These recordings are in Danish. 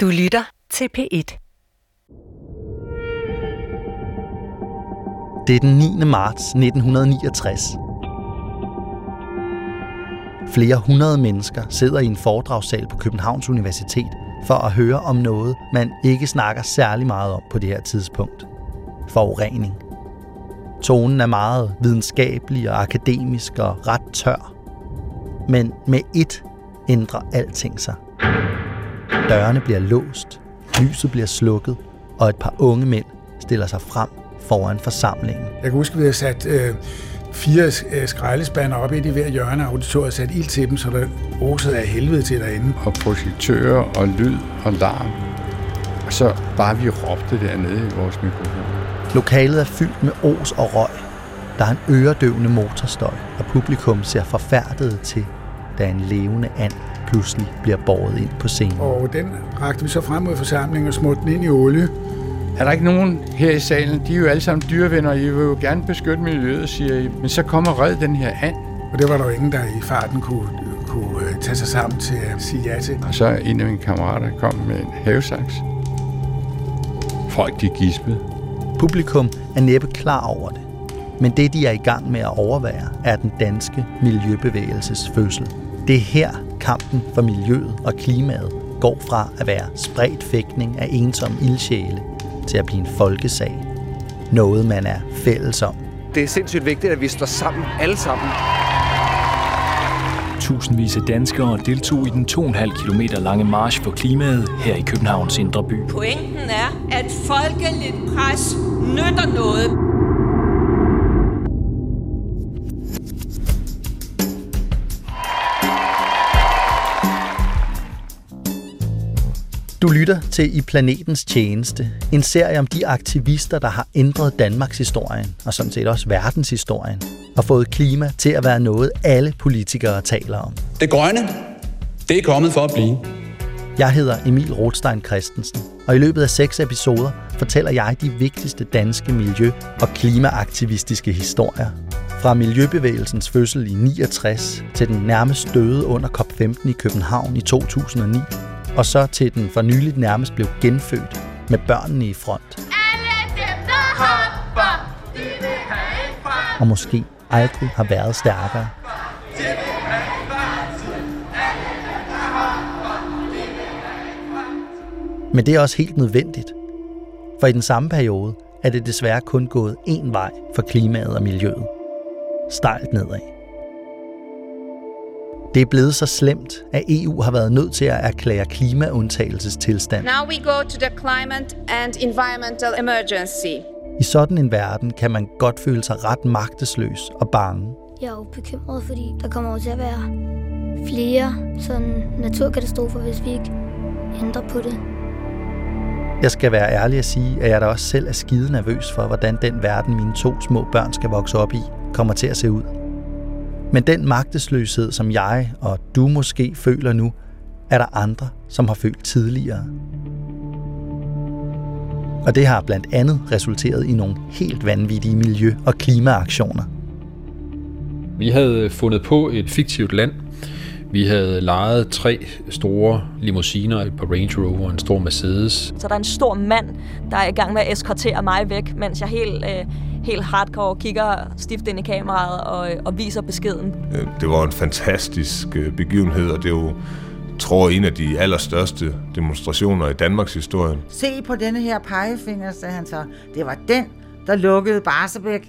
Du lytter til P1. Det er den 9. marts 1969. Flere hundrede mennesker sidder i en foredragssal på Københavns Universitet for at høre om noget, man ikke snakker særlig meget om på det her tidspunkt. Forurening. Tonen er meget videnskabelig og akademisk og ret tør. Men med ét ændrer alting sig. Dørene bliver låst, lyset bliver slukket, og et par unge mænd stiller sig frem foran forsamlingen. Jeg kan huske, at vi havde sat øh, fire øh, skraldespande op i det hver hjørne af auditoriet, sat ild til dem, så der osede af helvede til derinde. Og projektører og lyd og larm. Og så bare vi råbte dernede i vores mikrofon. Lokalet er fyldt med os og røg. Der er en øredøvende motorstøj, og publikum ser forfærdet til, da en levende and pludselig bliver båret ind på scenen. Og den rakte vi så frem mod forsamlingen og smurte den ind i olie. Er der ikke nogen her i salen? De er jo alle sammen dyrevenner, og I vil jo gerne beskytte miljøet, siger I. Men så kommer red den her and. Og det var der jo ingen, der i farten kunne, kunne øh, tage sig sammen til at sige ja til. Og så en af mine kammerater kom med en havesaks. Folk, de gispede. Publikum er næppe klar over det. Men det, de er i gang med at overvære, er den danske miljøbevægelses fødsel. Det er her, kampen for miljøet og klimaet går fra at være spredt fægtning af ensomme ildsjæle til at blive en folkesag. Noget, man er fælles om. Det er sindssygt vigtigt, at vi står sammen, alle sammen. Tusindvis af danskere deltog i den 2,5 km lange march for klimaet her i Københavns Indre By. Pointen er, at folkeligt pres nytter noget. Du lytter til I Planetens Tjeneste, en serie om de aktivister, der har ændret Danmarks historien, og sådan set også verdenshistorien, og fået klima til at være noget, alle politikere taler om. Det grønne, det er kommet for at blive. Jeg hedder Emil Rothstein Christensen, og i løbet af seks episoder fortæller jeg de vigtigste danske miljø- og klimaaktivistiske historier. Fra miljøbevægelsens fødsel i 69 til den nærmest døde under COP15 i København i 2009, og så til den for nyligt nærmest blev genfødt med børnene i front. Alle dem, der hopper, de vil have en. Og måske aldrig har været stærkere. Men det er også helt nødvendigt. For i den samme periode er det desværre kun gået én vej for klimaet og miljøet. Stejlt nedad. Det er blevet så slemt, at EU har været nødt til at erklære klimaundtagelsestilstand. Now we go to the climate and environmental emergency. I sådan en verden kan man godt føle sig ret magtesløs og bange. Jeg er jo bekymret, fordi der kommer til at være flere sådan naturkatastrofer, hvis vi ikke ændrer på det. Jeg skal være ærlig at sige, at jeg da også selv er skide nervøs for, hvordan den verden, mine to små børn skal vokse op i, kommer til at se ud. Men den magtesløshed, som jeg og du måske føler nu, er der andre, som har følt tidligere. Og det har blandt andet resulteret i nogle helt vanvittige miljø- og klimaaktioner. Vi havde fundet på et fiktivt land. Vi havde lejet tre store limousiner, et par Range Rover og en stor Mercedes. Så der er en stor mand, der er i gang med at eskortere mig væk, mens jeg helt, øh, helt hardcore kigger stift ind i kameraet og, og viser beskeden. Det var en fantastisk begivenhed, og det er jo tror en af de allerstørste demonstrationer i Danmarks historie. Se på denne her pegefinger, sagde han så. Det var den, der lukkede Barsebæk.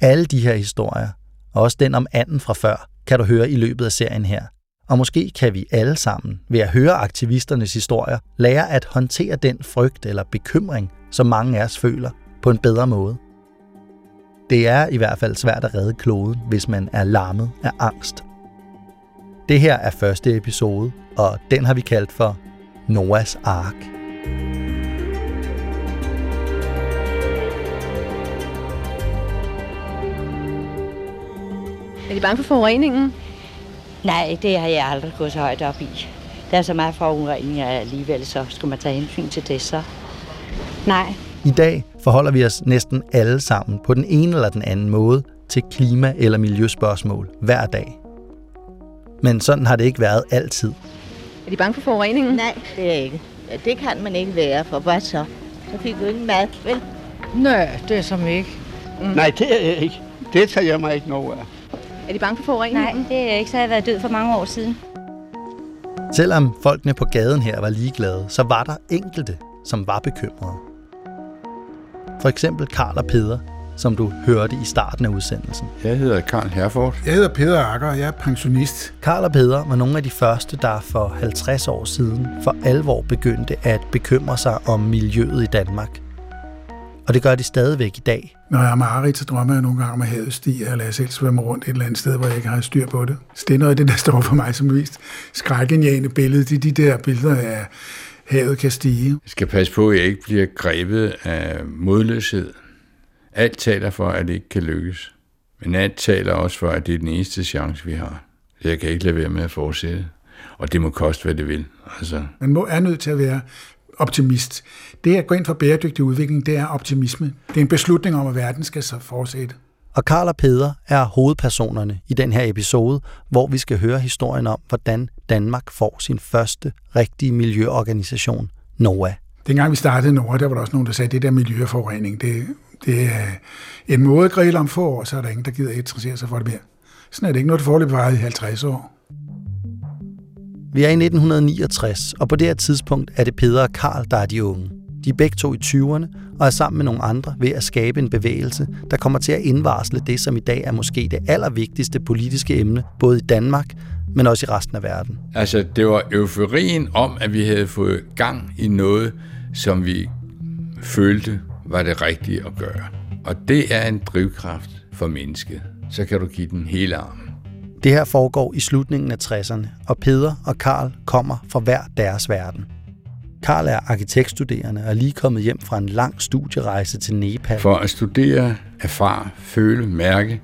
Alle de her historier, og også den om anden fra før, kan du høre i løbet af serien her. Og måske kan vi alle sammen, ved at høre aktivisternes historier, lære at håndtere den frygt eller bekymring, som mange af os føler, på en bedre måde. Det er i hvert fald svært at redde kloden, hvis man er lammet af angst. Det her er første episode, og den har vi kaldt for Noahs Ark. Er de bange for forureningen? Nej, det har jeg aldrig gået så højt op i. Der er så meget forurening, at alligevel så skal man tage hensyn til det så. Nej. I dag forholder vi os næsten alle sammen på den ene eller den anden måde til klima- eller miljøspørgsmål hver dag. Men sådan har det ikke været altid. Er de bange for forureningen? Nej, det er ikke. Ja, det kan man ikke være, for hvad så? Så fik du ikke mad, vel? Nej, det er som ikke. Mm. Nej, det er jeg ikke. Det tager jeg mig ikke noget af. Er de bange for forureningen? Nej, det er ikke, så har jeg været død for mange år siden. Selvom folkene på gaden her var ligeglade, så var der enkelte, som var bekymrede. For eksempel Karl og Peder, som du hørte i starten af udsendelsen. Jeg hedder Karl Herford. Jeg hedder Peder Akker, og jeg er pensionist. Karl og Peder var nogle af de første, der for 50 år siden for alvor begyndte at bekymre sig om miljøet i Danmark. Og det gør de stadigvæk i dag. Når jeg er mareridt, så drømmer jeg nogle gange om, at havet stiger, eller jeg selv svømmer rundt et eller andet sted, hvor jeg ikke har styr på det. Så det er noget af det, der står for mig som mest skrækindjagende billede. Det er de der billeder af havet kan stige. Jeg skal passe på, at jeg ikke bliver grebet af modløshed. Alt taler for, at det ikke kan lykkes. Men alt taler også for, at det er den eneste chance, vi har. Jeg kan ikke lade være med at fortsætte. Og det må koste, hvad det vil. Altså. Man må, er nødt til at være optimist. Det at gå ind for bæredygtig udvikling, det er optimisme. Det er en beslutning om, at verden skal så fortsætte. Og Karl og Peder er hovedpersonerne i den her episode, hvor vi skal høre historien om, hvordan Danmark får sin første rigtige miljøorganisation, NOAA. Dengang vi startede NOAA, der var der også nogen, der sagde, at det der miljøforurening, det, det er en måde grille om få år, så er der ingen, der gider interessere sig for det mere. Sådan er det ikke noget, der forløb varet i 50 år. Vi er i 1969, og på det her tidspunkt er det Peder og Karl, der er de unge. De er begge to i 20'erne og er sammen med nogle andre ved at skabe en bevægelse, der kommer til at indvarsle det, som i dag er måske det allervigtigste politiske emne, både i Danmark, men også i resten af verden. Altså, det var euforien om, at vi havde fået gang i noget, som vi følte var det rigtige at gøre. Og det er en drivkraft for mennesket. Så kan du give den hele armen. Det her foregår i slutningen af 60'erne, og Peder og Karl kommer fra hver deres verden. Karl er arkitektstuderende og er lige kommet hjem fra en lang studierejse til Nepal. For at studere, erfare, føle, mærke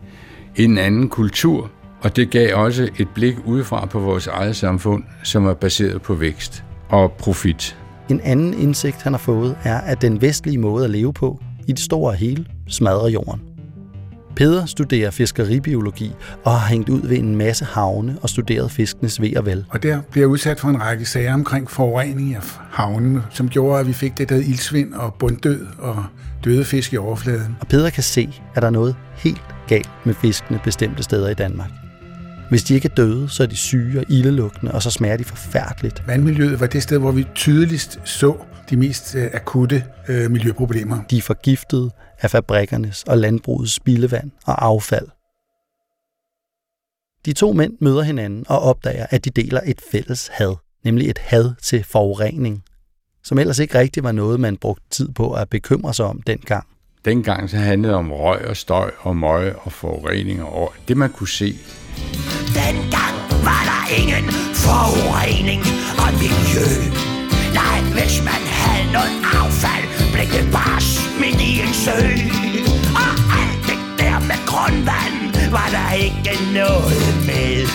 en anden kultur, og det gav også et blik udefra på vores eget samfund, som er baseret på vækst og profit. En anden indsigt, han har fået, er, at den vestlige måde at leve på, i det store og hele, smadrer jorden. Peder studerer fiskeribiologi og har hængt ud ved en masse havne og studeret fiskenes ved og vel. Og der bliver udsat for en række sager omkring forurening af havnene, som gjorde, at vi fik det der ildsvind og bunddød og døde fisk i overfladen. Og Peder kan se, at der er noget helt galt med fiskene bestemte steder i Danmark. Hvis de ikke er døde, så er de syge og ildelugtende, og så smager de forfærdeligt. Vandmiljøet var det sted, hvor vi tydeligst så de mest øh, akutte øh, miljøproblemer. De er forgiftet af fabrikkernes og landbrugets spildevand og affald. De to mænd møder hinanden og opdager, at de deler et fælles had, nemlig et had til forurening, som ellers ikke rigtig var noget, man brugte tid på at bekymre sig om dengang. Dengang så handlede det om røg og støj og møg og forurening og det man kunne se. Dengang var der ingen forurening og miljø. Nej, hvis man havde noget affald, det bare smidt i en sø. Og alt det der med grundvand var der ikke noget med.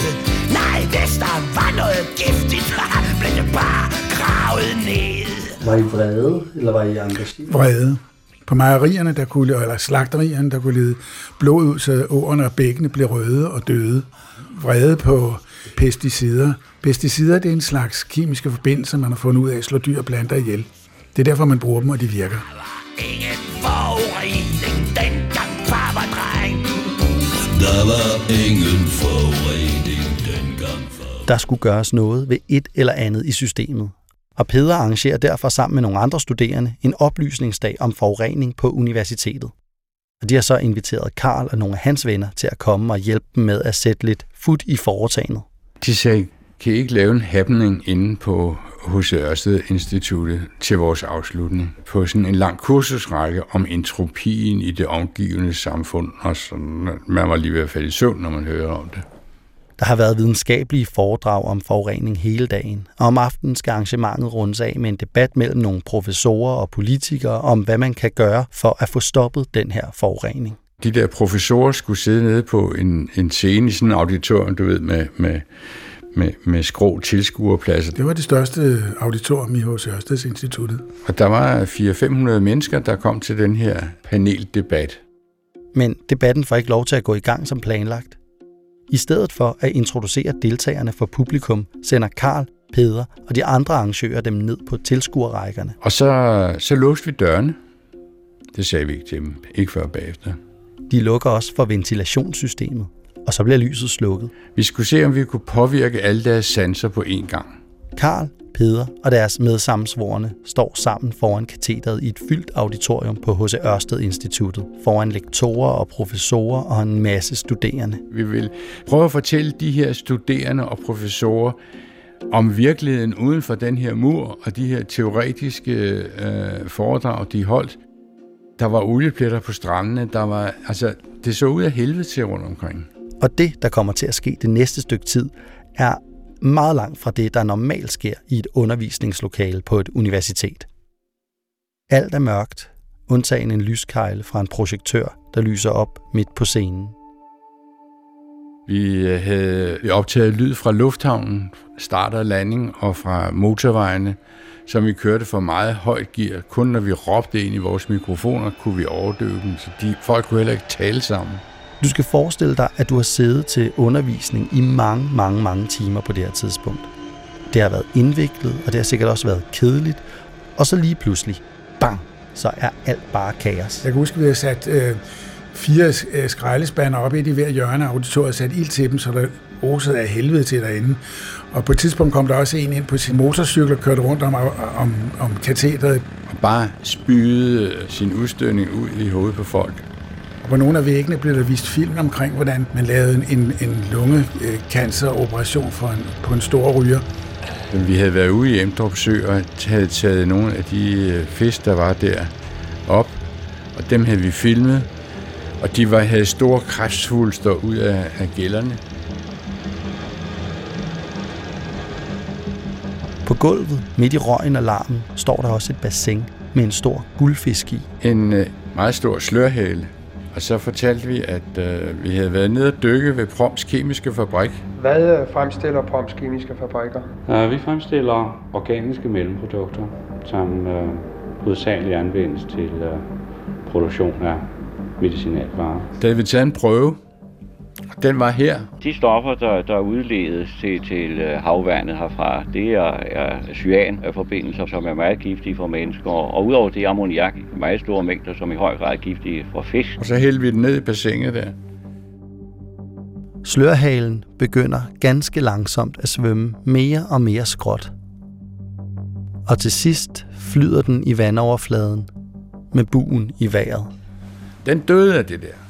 Nej, hvis der var noget giftigt, blev det bare gravet ned. Var I vrede, eller var I engageret? Vrede. På mejerierne, der kunne, eller slagterierne, der kunne lide blod ud, så åerne og bækkene blev røde og døde. Vrede på pesticider. Pesticider det er en slags kemiske forbindelser, man har fundet ud af at slå dyr og planter ihjel. Det er derfor, man bruger dem, og de virker. Ingen forurening, dengang far var dreng. Der var ingen forurening dengang far. Der skulle gøres noget ved et eller andet i systemet. Og Peder arrangerer derfor sammen med nogle andre studerende en oplysningsdag om forurening på universitetet. Og de har så inviteret Karl og nogle af hans venner til at komme og hjælpe dem med at sætte lidt fod i foretagendet. De sagde, kan I ikke lave en happening inde på hos Ørsted Instituttet til vores afslutning på sådan en lang kursusrække om entropien i det omgivende samfund, og sådan, man var lige ved at falde i søvn, når man hører om det. Der har været videnskabelige foredrag om forurening hele dagen, og om aftenen skal arrangementet rundes af med en debat mellem nogle professorer og politikere om, hvad man kan gøre for at få stoppet den her forurening. De der professorer skulle sidde nede på en, en scene i sådan en auditorium, du ved, med, med, med, med skrå tilskuerpladser. Det var det største auditorium i H.C. Ørsteds Instituttet. Og der var 400-500 mennesker, der kom til den her paneldebat. Men debatten får ikke lov til at gå i gang som planlagt. I stedet for at introducere deltagerne for publikum, sender Karl, Peder og de andre arrangører dem ned på tilskuerrækkerne. Og så, så låste vi dørene. Det sagde vi ikke til dem, ikke før bagefter. De lukker også for ventilationssystemet, og så bliver lyset slukket. Vi skulle se, om vi kunne påvirke alle deres sanser på én gang. Karl, Peder og deres medsammensvorne står sammen foran katedret i et fyldt auditorium på H.C. Ørsted Instituttet, foran lektorer og professorer og en masse studerende. Vi vil prøve at fortælle de her studerende og professorer om virkeligheden uden for den her mur og de her teoretiske øh, foredrag, de holdt. Der var oliepletter på strandene, der var, altså, det så ud af helvede til rundt omkring. Og det, der kommer til at ske det næste stykke tid, er meget langt fra det, der normalt sker i et undervisningslokale på et universitet. Alt er mørkt, undtagen en lyskejle fra en projektør, der lyser op midt på scenen. Vi øh, havde optaget lyd fra lufthavnen, start og landing, og fra motorvejene, som vi kørte for meget højt gear. Kun når vi råbte ind i vores mikrofoner, kunne vi overdøve dem, så de, folk kunne heller ikke tale sammen. Du skal forestille dig, at du har siddet til undervisning i mange, mange, mange timer på det her tidspunkt. Det har været indviklet, og det har sikkert også været kedeligt. Og så lige pludselig, bang, så er alt bare kaos. Jeg kan huske, at vi havde sat øh, fire øh, skraldespander op i de hver hjørne af auditoriet og sat ild til dem, så der osede af helvede til derinde. Og på et tidspunkt kom der også en ind på sin motorcykel og kørte rundt om, om, om katedret. Og bare spyede sin udstødning ud i hovedet på folk. Og på nogle af væggene blev der vist film omkring, hvordan man lavede en, en lungekanceroperation for en, på en stor ryger. Vi havde været ude i Emdrup Sø og havde taget nogle af de øh, fisk, der var der op, og dem havde vi filmet, og de var, havde store kræftsvulster ud af, af gælderne. På gulvet, midt i røgen og larmen, står der også et bassin med en stor guldfisk i. En øh, meget stor slørhale. Og så fortalte vi, at øh, vi havde været nede og dykke ved Proms Kemiske Fabrik. Hvad fremstiller Proms Kemiske Fabrikker? Uh, vi fremstiller organiske mellemprodukter, som uh, hovedsageligt anvendes til uh, produktion af medicinalvarer. Da vi taget en prøve, den var her. De stoffer, der, der udledes til, til havvandet herfra, det er, er cyanforbindelser, som er meget giftige for mennesker. Og udover det ammoniak i meget store mængder, som i høj grad er giftige for fisk. Og så hældte vi den ned i bassinet der. Slørhalen begynder ganske langsomt at svømme mere og mere skråt. Og til sidst flyder den i vandoverfladen med buen i vejret. Den døde af det der.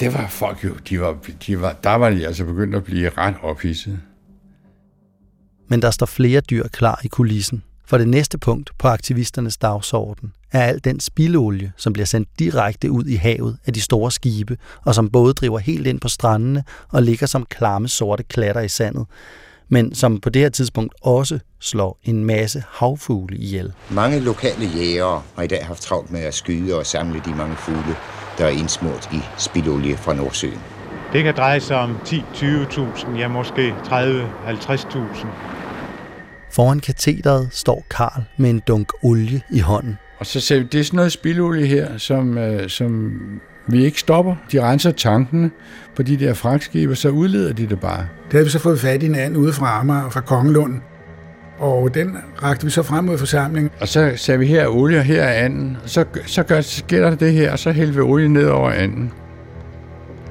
Det var folk jo, de var, de var, der var de altså begyndt at blive ret ophidset. Men der står flere dyr klar i kulissen. For det næste punkt på aktivisternes dagsorden er al den spildolie, som bliver sendt direkte ud i havet af de store skibe, og som både driver helt ind på strandene og ligger som klamme sorte klatter i sandet, men som på det her tidspunkt også slår en masse havfugle ihjel. Mange lokale jægere har i dag haft travlt med at skyde og samle de mange fugle, der er indsmurt i spildolie fra Nordsøen. Det kan dreje sig om 10-20.000, ja måske 30-50.000. Foran katedret står Karl med en dunk olie i hånden. Og så sagde vi, det er sådan noget spildolie her, som, øh, som vi ikke stopper. De renser tankene på de der fragtskibe, så udleder de det bare. Det havde vi så fået fat i en anden ude fra Amager og fra Kongelund. Og den rakte vi så frem mod forsamlingen. Og så sagde vi, her er olie, og her er anden. Og så, så gør, sker der det her, og så hældte vi olie ned over anden.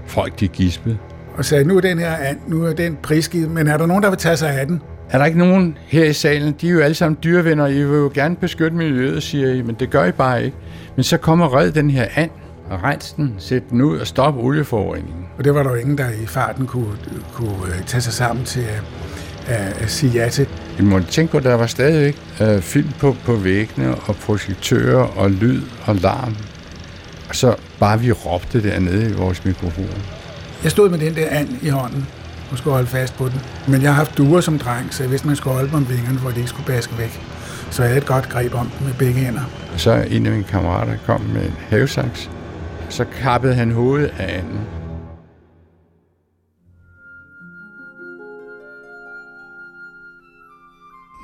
Folk, de gispede. Og sagde, nu er den her and, nu er den prisgivet, men er der nogen, der vil tage sig af den? Er der ikke nogen her i salen? De er jo alle sammen dyrevenner, I vil jo gerne beskytte miljøet, siger I, men det gør I bare ikke. Men så kommer red den her and, og rens den, sæt den ud og stop olieforureningen. Og det var der jo ingen, der i farten kunne, kunne øh, tage sig sammen til at, at, at sige ja til. I må tænke på, at der var stadigvæk uh, film på, på væggene, og projektører, og lyd og larm. Og så bare vi råbte dernede i vores mikrofon. Jeg stod med den der and i hånden, og skulle holde fast på den. Men jeg har haft duer som dreng, så jeg vidste, man skulle holde dem om vingerne, for at de ikke skulle baske væk. Så jeg havde et godt greb om den med begge hænder. Og så en af mine kammerater kom med en havesaks. Så kappede han hovedet af anden.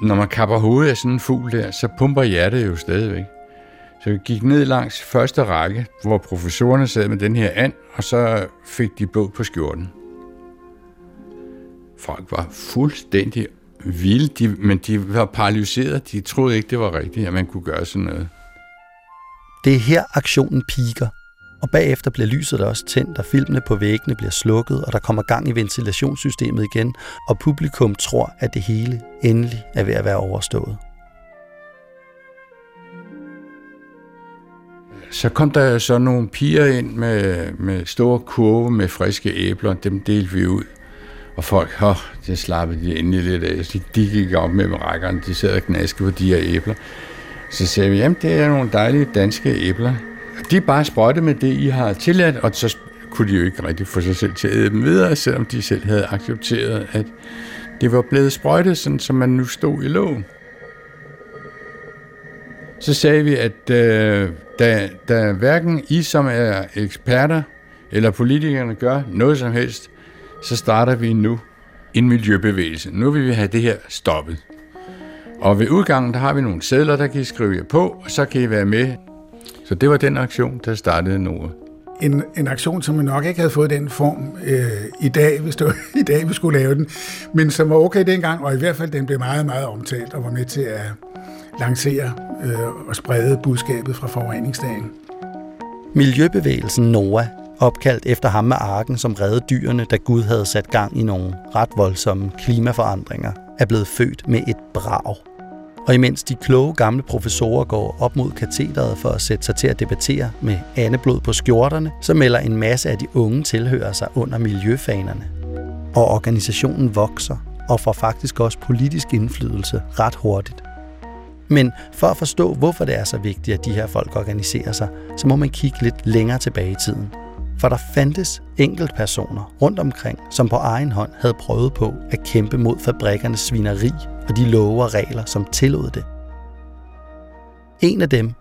Når man kapper hovedet af sådan en fugl der, så pumper hjertet jo stadigvæk. Så vi gik ned langs første række, hvor professorerne sad med den her and, og så fik de blod på skjorten. folk var fuldstændig vilde, de, men de var paralyseret. De troede ikke, det var rigtigt, at man kunne gøre sådan noget. Det er her aktionen piker, og bagefter bliver lyset der også tændt, og filmene på væggene bliver slukket, og der kommer gang i ventilationssystemet igen, og publikum tror, at det hele endelig er ved at være overstået. Så kom der så nogle piger ind med, med store kurve med friske æbler, dem delte vi ud. Og folk, åh, det slappede de endelig lidt af. Så de gik op med rækkerne, de sad og knaskede på de her æbler. Så sagde vi, jamen det er nogle dejlige danske æbler. De bare sprøjte med det, I har tilladt, og så kunne de jo ikke rigtig få sig selv til at æde dem videre, selvom de selv havde accepteret, at det var blevet sprøjtet, sådan som man nu stod i loven. Så sagde vi, at øh, da, da hverken I, som er eksperter, eller politikerne gør noget som helst, så starter vi nu en miljøbevægelse. Nu vil vi have det her stoppet. Og ved udgangen, der har vi nogle sædler, der kan I skrive jer på, og så kan I være med. Så det var den aktion, der startede Nora. En, en aktion, som nok ikke havde fået den form øh, i dag, hvis det var i dag, vi skulle lave den, men som var okay dengang, og i hvert fald den blev meget, meget omtalt og var med til at lancere øh, og sprede budskabet fra forureningsdagen. Miljøbevægelsen NOAH, opkaldt efter ham med arken, som reddede dyrene, da Gud havde sat gang i nogle ret voldsomme klimaforandringer, er blevet født med et brag. Og imens de kloge gamle professorer går op mod katedret for at sætte sig til at debattere med andeblod på skjorterne, så melder en masse af de unge tilhører sig under miljøfanerne. Og organisationen vokser og får faktisk også politisk indflydelse ret hurtigt. Men for at forstå, hvorfor det er så vigtigt, at de her folk organiserer sig, så må man kigge lidt længere tilbage i tiden. For der fandtes enkeltpersoner rundt omkring, som på egen hånd havde prøvet på at kæmpe mod fabrikkernes svineri og de love og regler, som tillod det. En af dem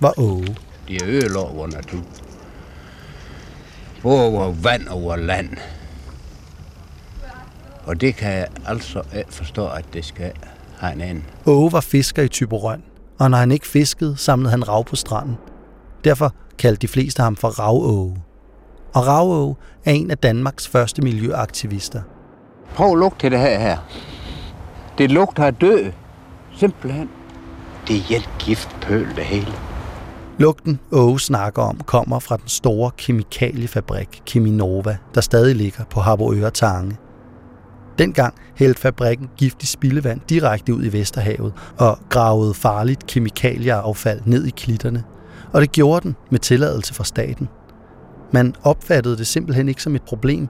var Åge. De er øl over natur. Både over vand og over land. Og det kan jeg altså ikke forstå, at det skal have en anden. Åge var fisker i Tyborøn, og når han ikke fiskede, samlede han rav på stranden. Derfor kaldte de fleste ham for Ravåge. Og Ravåge er en af Danmarks første miljøaktivister. Prøv at lugte til det her her. Det lugter af død. Simpelthen. Det er helt giftpøl, det hele. Lugten Åge snakker om kommer fra den store kemikaliefabrik Cheminova, der stadig ligger på Harboøre Tange. Dengang hældte fabrikken giftig spildevand direkte ud i Vesterhavet og gravede farligt kemikalieaffald ned i klitterne. Og det gjorde den med tilladelse fra staten. Man opfattede det simpelthen ikke som et problem.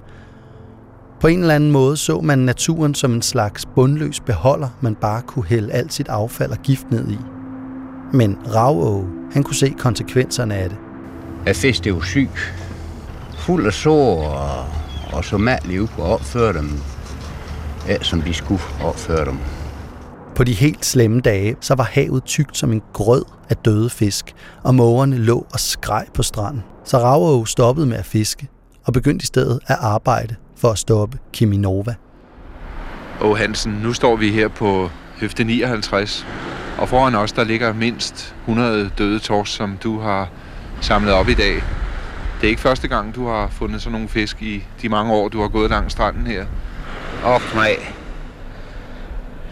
På en eller anden måde så man naturen som en slags bundløs beholder, man bare kunne hælde alt sit affald og gift ned i. Men Ravåge, han kunne se konsekvenserne af det. At fisk det er jo syg. Fuld af sår og, og ud og opføre dem, ja, som de skulle opføre dem. På de helt slemme dage, så var havet tykt som en grød af døde fisk, og mågerne lå og skreg på stranden. Så Ravåge stoppede med at fiske, og begyndte i stedet at arbejde for at stoppe Kiminova. Åh Hansen, nu står vi her på høfte 59, og foran os der ligger mindst 100 døde tors, som du har samlet op i dag. Det er ikke første gang, du har fundet sådan nogle fisk i de mange år, du har gået langs stranden her. Åh nej.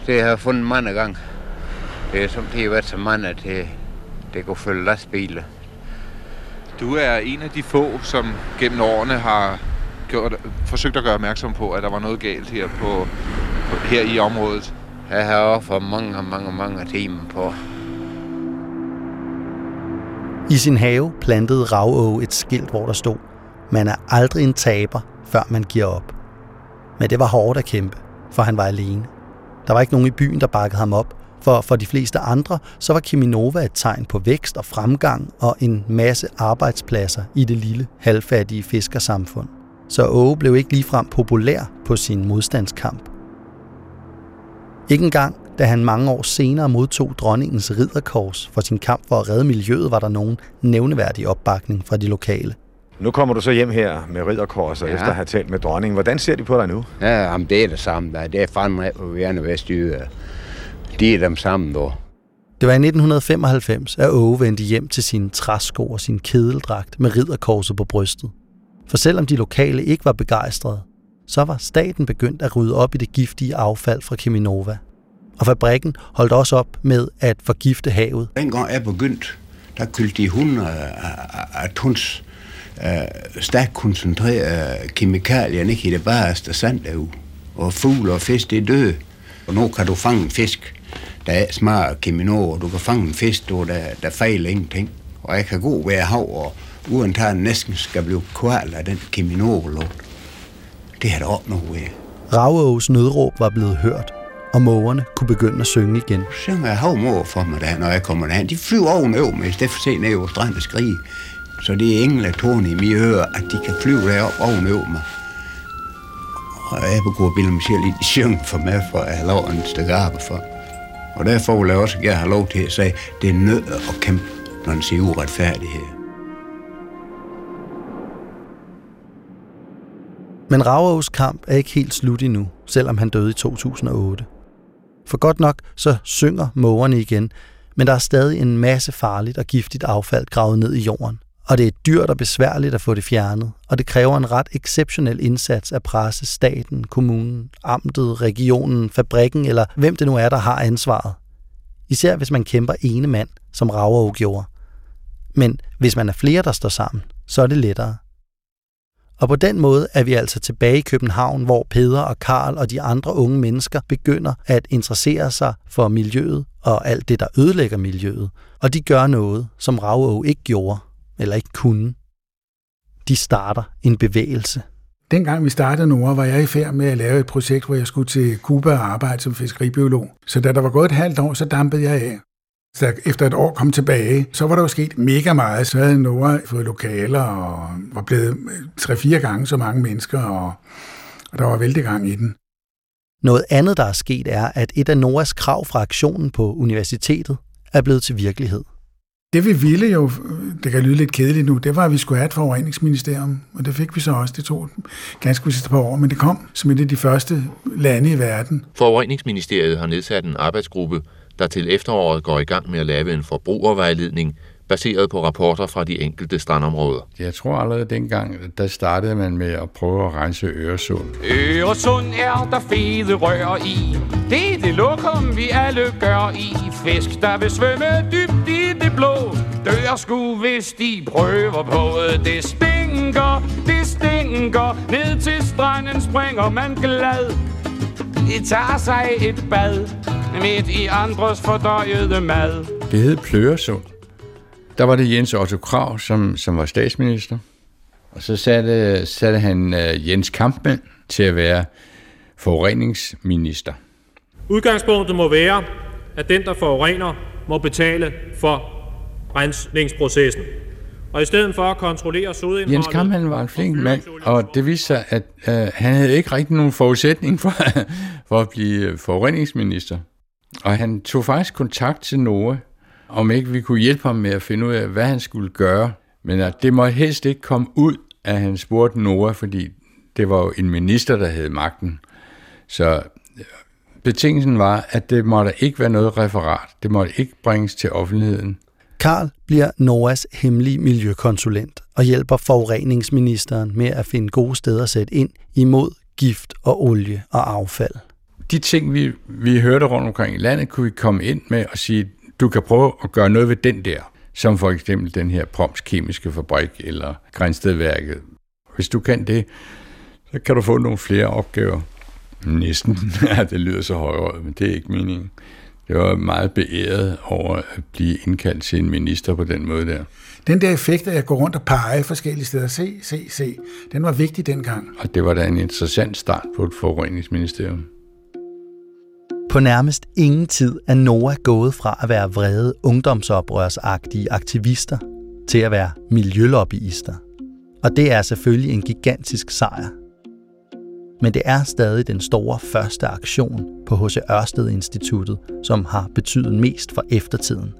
Det har jeg fundet mange gange. Det er som det har været så mange, at det, det kunne følge lastbiler. Du er en af de få, som gennem årene har gjort, forsøgt at gøre opmærksom på, at der var noget galt her, på, på her i området. Jeg har offeret mange, mange, mange timer på. I sin have plantede Ravåge et skilt, hvor der stod, man er aldrig en taber, før man giver op. Men det var hårdt at kæmpe, for han var alene. Der var ikke nogen i byen, der bakkede ham op, for for de fleste andre, så var Kiminova et tegn på vækst og fremgang og en masse arbejdspladser i det lille, halvfattige fiskersamfund. Så Åge blev ikke ligefrem populær på sin modstandskamp. Ikke engang, da han mange år senere modtog dronningens ridderkors for sin kamp for at redde miljøet, var der nogen nævneværdig opbakning fra de lokale. Nu kommer du så hjem her med ridderkorset, ja. efter at have talt med dronningen. Hvordan ser de på dig nu? Ja, jamen, det er det samme. Der. Det er fandme på Verne Vestjyde. De er dem sammen nu. Det var i 1995, at Åge vendte hjem til sine træsko og sin kedeldragt med ridderkorset på brystet. For selvom de lokale ikke var begejstrede, så var staten begyndt at rydde op i det giftige affald fra Cheminova. Og fabrikken holdt også op med at forgifte havet. Dengang jeg begyndte, der kyldte de 100 af tons uh, stærkt koncentrerede kemikalier ned i det bareste sand derude. Og fugle og fisk, det er døde. Og nu kan du fange en fisk, der er smart keminor, og du kan fange en fisk, der, der fejler ingenting. Og jeg kan gå ved hav, og uden at næsten skal blive kval af den keminorlugt. Det har der opnået ved. Raveås nødråb var blevet hørt, og mågerne kunne begynde at synge igen. Synger jeg havmåger for mig, der, når jeg kommer derhen. De flyver ovenover mig, i stedet for at se ned over stranden og skrige. Så det er engle tårne i mine ører, at de kan flyve derop ovenover mig. Og jeg begår Bill Michel i de syng for mig, for at have lov en stykke arbejde for. Og derfor vil jeg også gerne have lov til at sige, at det er nødt at kæmpe, når den siger uretfærdighed. Men Raveås kamp er ikke helt slut endnu, selvom han døde i 2008. For godt nok så synger mågerne igen, men der er stadig en masse farligt og giftigt affald gravet ned i jorden. Og det er dyrt og besværligt at få det fjernet, og det kræver en ret exceptionel indsats af presse, staten, kommunen, amtet, regionen, fabrikken eller hvem det nu er, der har ansvaret. Især hvis man kæmper ene mand, som Raver gjorde. Men hvis man er flere, der står sammen, så er det lettere. Og på den måde er vi altså tilbage i København, hvor Peder og Karl og de andre unge mennesker begynder at interessere sig for miljøet og alt det, der ødelægger miljøet. Og de gør noget, som Ravå ikke gjorde, eller ikke kunne. De starter en bevægelse. Dengang vi startede Nora, var jeg i færd med at lave et projekt, hvor jeg skulle til Cuba og arbejde som fiskeribiolog. Så da der var gået et halvt år, så dampede jeg af. Så efter et år kom tilbage, så var der jo sket mega meget. Så havde Nora fået lokaler og var blevet tre-fire gange så mange mennesker, og, og der var vældig gang i den. Noget andet, der er sket, er, at et af Noras krav fra aktionen på universitetet er blevet til virkelighed. Det vi ville jo, det kan lyde lidt kedeligt nu, det var, at vi skulle have et forureningsministerium, og det fik vi så også. Det tog ganske sidste par år, men det kom som et af de første lande i verden. Forureningsministeriet har nedsat en arbejdsgruppe, der til efteråret går i gang med at lave en forbrugervejledning, baseret på rapporter fra de enkelte strandområder. Jeg tror allerede dengang, der startede man med at prøve at rense Øresund. Øresund er der fede rør i. Det er det lokum, vi alle gør i. Fisk, der vil svømme dybt i blå. Dør sgu, hvis de prøver på det. stinker, det stinker. Ned til stranden springer man glad. Det tager sig et bad midt i andres fordøjede mad. Det hed Pløresund. Der var det Jens Otto Krav, som, som var statsminister. Og så satte, satte han uh, Jens Kampmann til at være forureningsminister. Udgangspunktet må være, at den, der forurener, må betale for rensningsprocessen. Og i stedet for at kontrollere sodindholdet... Jens Kampmann var en flink mand, og det viste sig, at uh, han havde ikke rigtig nogen forudsætning for, for at blive forureningsminister. Og han tog faktisk kontakt til Norge, om ikke vi kunne hjælpe ham med at finde ud af, hvad han skulle gøre. Men at det må helst ikke komme ud, at han spurgte Nora, fordi det var jo en minister, der havde magten. Så betingelsen var, at det måtte ikke være noget referat. Det måtte ikke bringes til offentligheden. Karl bliver Noras hemmelige miljøkonsulent og hjælper forureningsministeren med at finde gode steder at sætte ind imod gift og olie og affald. De ting, vi, vi hørte rundt omkring i landet, kunne vi komme ind med og sige, du kan prøve at gøre noget ved den der, som for eksempel den her Proms Kemiske Fabrik eller Grænstedværket. Hvis du kan det, så kan du få nogle flere opgaver. Næsten. Ja, det lyder så højere, men det er ikke meningen. Det var meget beæret over at blive indkaldt til en minister på den måde der. Den der effekt, at jeg går rundt og peger forskellige steder, se, se, se, den var vigtig dengang. Og det var da en interessant start på et forureningsministerium. På nærmest ingen tid er Noah gået fra at være vrede ungdomsoprørsagtige aktivister til at være miljølobbyister. Og det er selvfølgelig en gigantisk sejr. Men det er stadig den store første aktion på H.C. Ørsted Instituttet, som har betydet mest for eftertiden.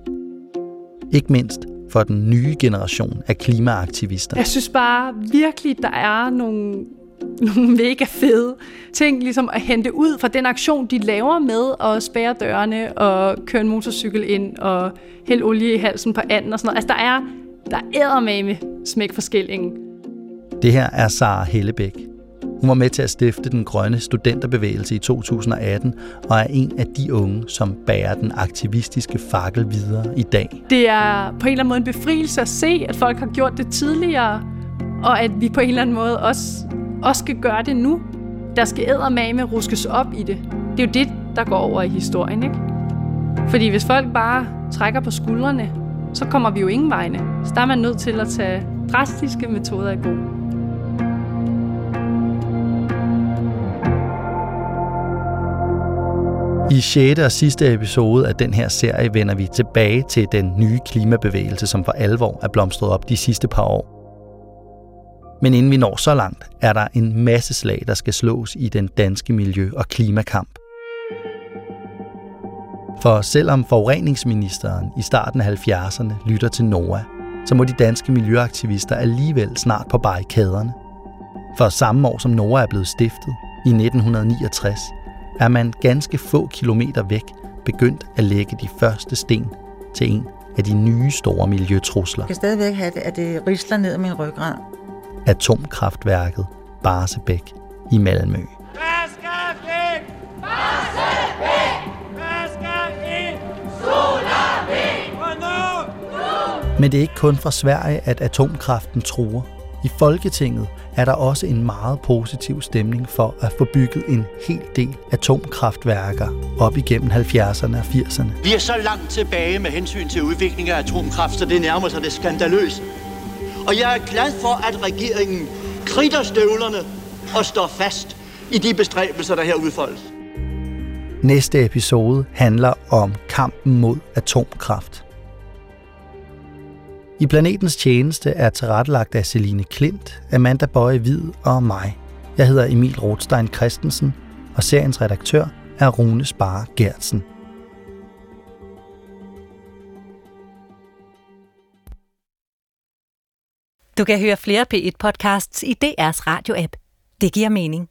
Ikke mindst for den nye generation af klimaaktivister. Jeg synes bare virkelig, der er nogle nogle mega fede ting, ligesom at hente ud fra den aktion, de laver med at spære dørene og køre en motorcykel ind og hælde olie i halsen på anden og sådan noget. Altså, der er, der er med smæk for skillingen. Det her er Sara Hellebæk. Hun var med til at stifte den grønne studenterbevægelse i 2018 og er en af de unge, som bærer den aktivistiske fakkel videre i dag. Det er på en eller anden måde en befrielse at se, at folk har gjort det tidligere, og at vi på en eller anden måde også, også skal gøre det nu. Der skal med ruskes op i det. Det er jo det, der går over i historien, ikke? Fordi hvis folk bare trækker på skuldrene, så kommer vi jo ingen vegne. Så der er man nødt til at tage drastiske metoder i brug. I 6. og sidste episode af den her serie vender vi tilbage til den nye klimabevægelse, som for alvor er blomstret op de sidste par år. Men inden vi når så langt, er der en masse slag, der skal slås i den danske miljø- og klimakamp. For selvom forureningsministeren i starten af 70'erne lytter til NOAA, så må de danske miljøaktivister alligevel snart på barrikaderne. For samme år som NOAA er blevet stiftet, i 1969, er man ganske få kilometer væk begyndt at lægge de første sten til en af de nye store miljøtrusler. Jeg kan stadigvæk have det, at det risler ned af min ryggrad. Atomkraftværket Barsebæk i Malmø. Men det er ikke kun fra Sverige, at atomkraften truer. I Folketinget er der også en meget positiv stemning for at få bygget en hel del atomkraftværker op igennem 70'erne og 80'erne. Vi er så langt tilbage med hensyn til udvikling af atomkraft, så det nærmer sig det skandaløse. Og jeg er glad for, at regeringen kritter støvlerne og står fast i de bestræbelser, der her udfoldes. Næste episode handler om kampen mod atomkraft. I Planetens Tjeneste er tilrettelagt af Celine Klint, Amanda Bøje Hvid og mig. Jeg hedder Emil Rothstein Christensen, og seriens redaktør er Rune Spare Gertsen. Du kan høre flere P1-podcasts i DR's radio-app. Det giver mening.